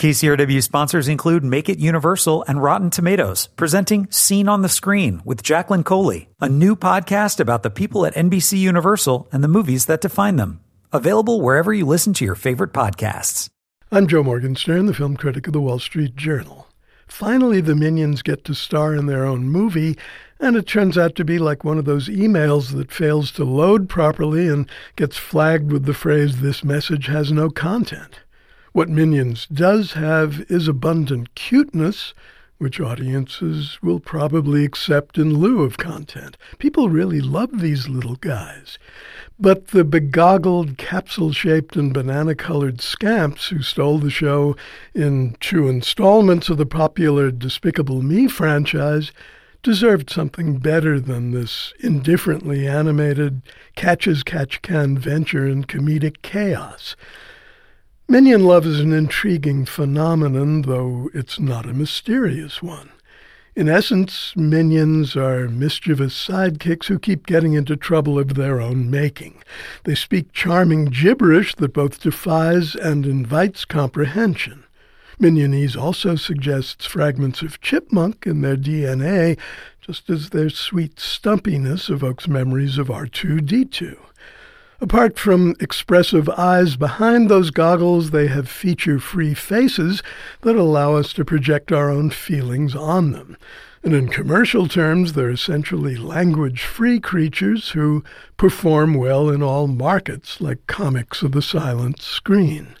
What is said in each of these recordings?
KCRW sponsors include Make It Universal and Rotten Tomatoes, presenting Scene on the Screen with Jacqueline Coley, a new podcast about the people at NBC Universal and the movies that define them. Available wherever you listen to your favorite podcasts. I'm Joe Morgenstern, the film critic of the Wall Street Journal. Finally, the Minions get to star in their own movie, and it turns out to be like one of those emails that fails to load properly and gets flagged with the phrase, This message has no content. What Minions does have is abundant cuteness, which audiences will probably accept in lieu of content. People really love these little guys. But the begoggled, capsule shaped, and banana colored scamps who stole the show in two installments of the popular Despicable Me franchise deserved something better than this indifferently animated catch as catch can venture in comedic chaos. Minion love is an intriguing phenomenon, though it's not a mysterious one. In essence, minions are mischievous sidekicks who keep getting into trouble of their own making. They speak charming gibberish that both defies and invites comprehension. Minionese also suggests fragments of chipmunk in their DNA, just as their sweet stumpiness evokes memories of R2D2. Apart from expressive eyes behind those goggles, they have feature free faces that allow us to project our own feelings on them. And in commercial terms, they're essentially language free creatures who perform well in all markets, like comics of the silent screen.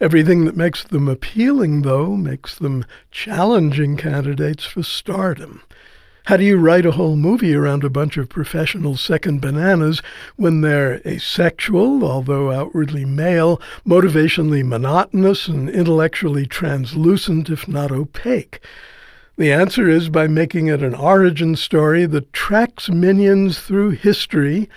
Everything that makes them appealing, though, makes them challenging candidates for stardom. How do you write a whole movie around a bunch of professional second bananas when they're asexual, although outwardly male, motivationally monotonous, and intellectually translucent, if not opaque? The answer is by making it an origin story that tracks minions through history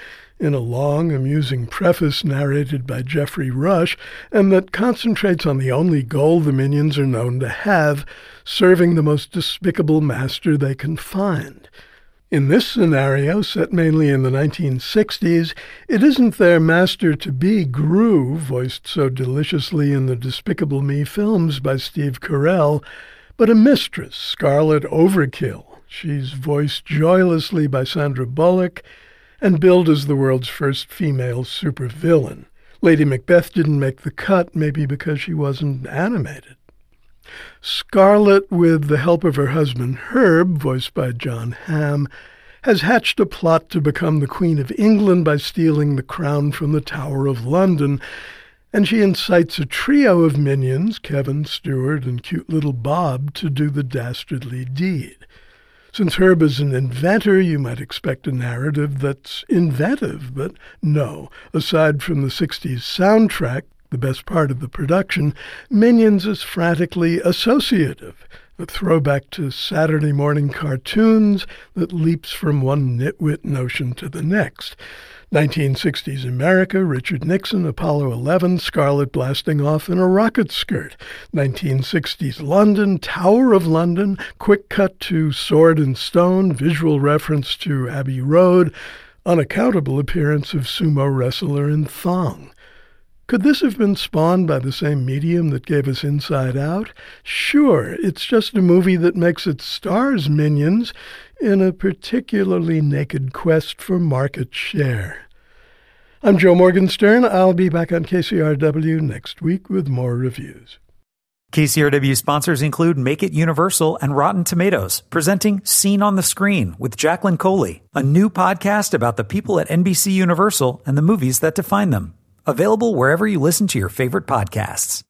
in a long, amusing preface narrated by Geoffrey Rush, and that concentrates on the only goal the minions are known to have serving the most despicable master they can find. In this scenario, set mainly in the 1960s, it isn't their master to be Gru, voiced so deliciously in the Despicable Me films by Steve Carell, but a mistress, Scarlet Overkill. She's voiced joylessly by Sandra Bullock and billed as the world's first female supervillain. Lady Macbeth didn't make the cut, maybe because she wasn't animated. Scarlet, with the help of her husband Herb, voiced by Jon Hamm, has hatched a plot to become the Queen of England by stealing the crown from the Tower of London, and she incites a trio of minions, Kevin, Stuart, and cute little Bob, to do the dastardly deed. Since Herb is an inventor, you might expect a narrative that's inventive, but no. Aside from the 60s soundtrack, the best part of the production, Minions is frantically associative, a throwback to Saturday morning cartoons that leaps from one nitwit notion to the next. 1960s America, Richard Nixon, Apollo 11, Scarlet blasting off in a rocket skirt. 1960s London, Tower of London, quick cut to Sword and Stone, visual reference to Abbey Road, unaccountable appearance of sumo wrestler in thong. Could this have been spawned by the same medium that gave us Inside Out? Sure, it's just a movie that makes its stars minions in a particularly naked quest for market share. I'm Joe Morgenstern. I'll be back on KCRW next week with more reviews. KCRW sponsors include Make It Universal and Rotten Tomatoes, presenting Scene on the Screen with Jacqueline Coley, a new podcast about the people at NBC Universal and the movies that define them. Available wherever you listen to your favorite podcasts.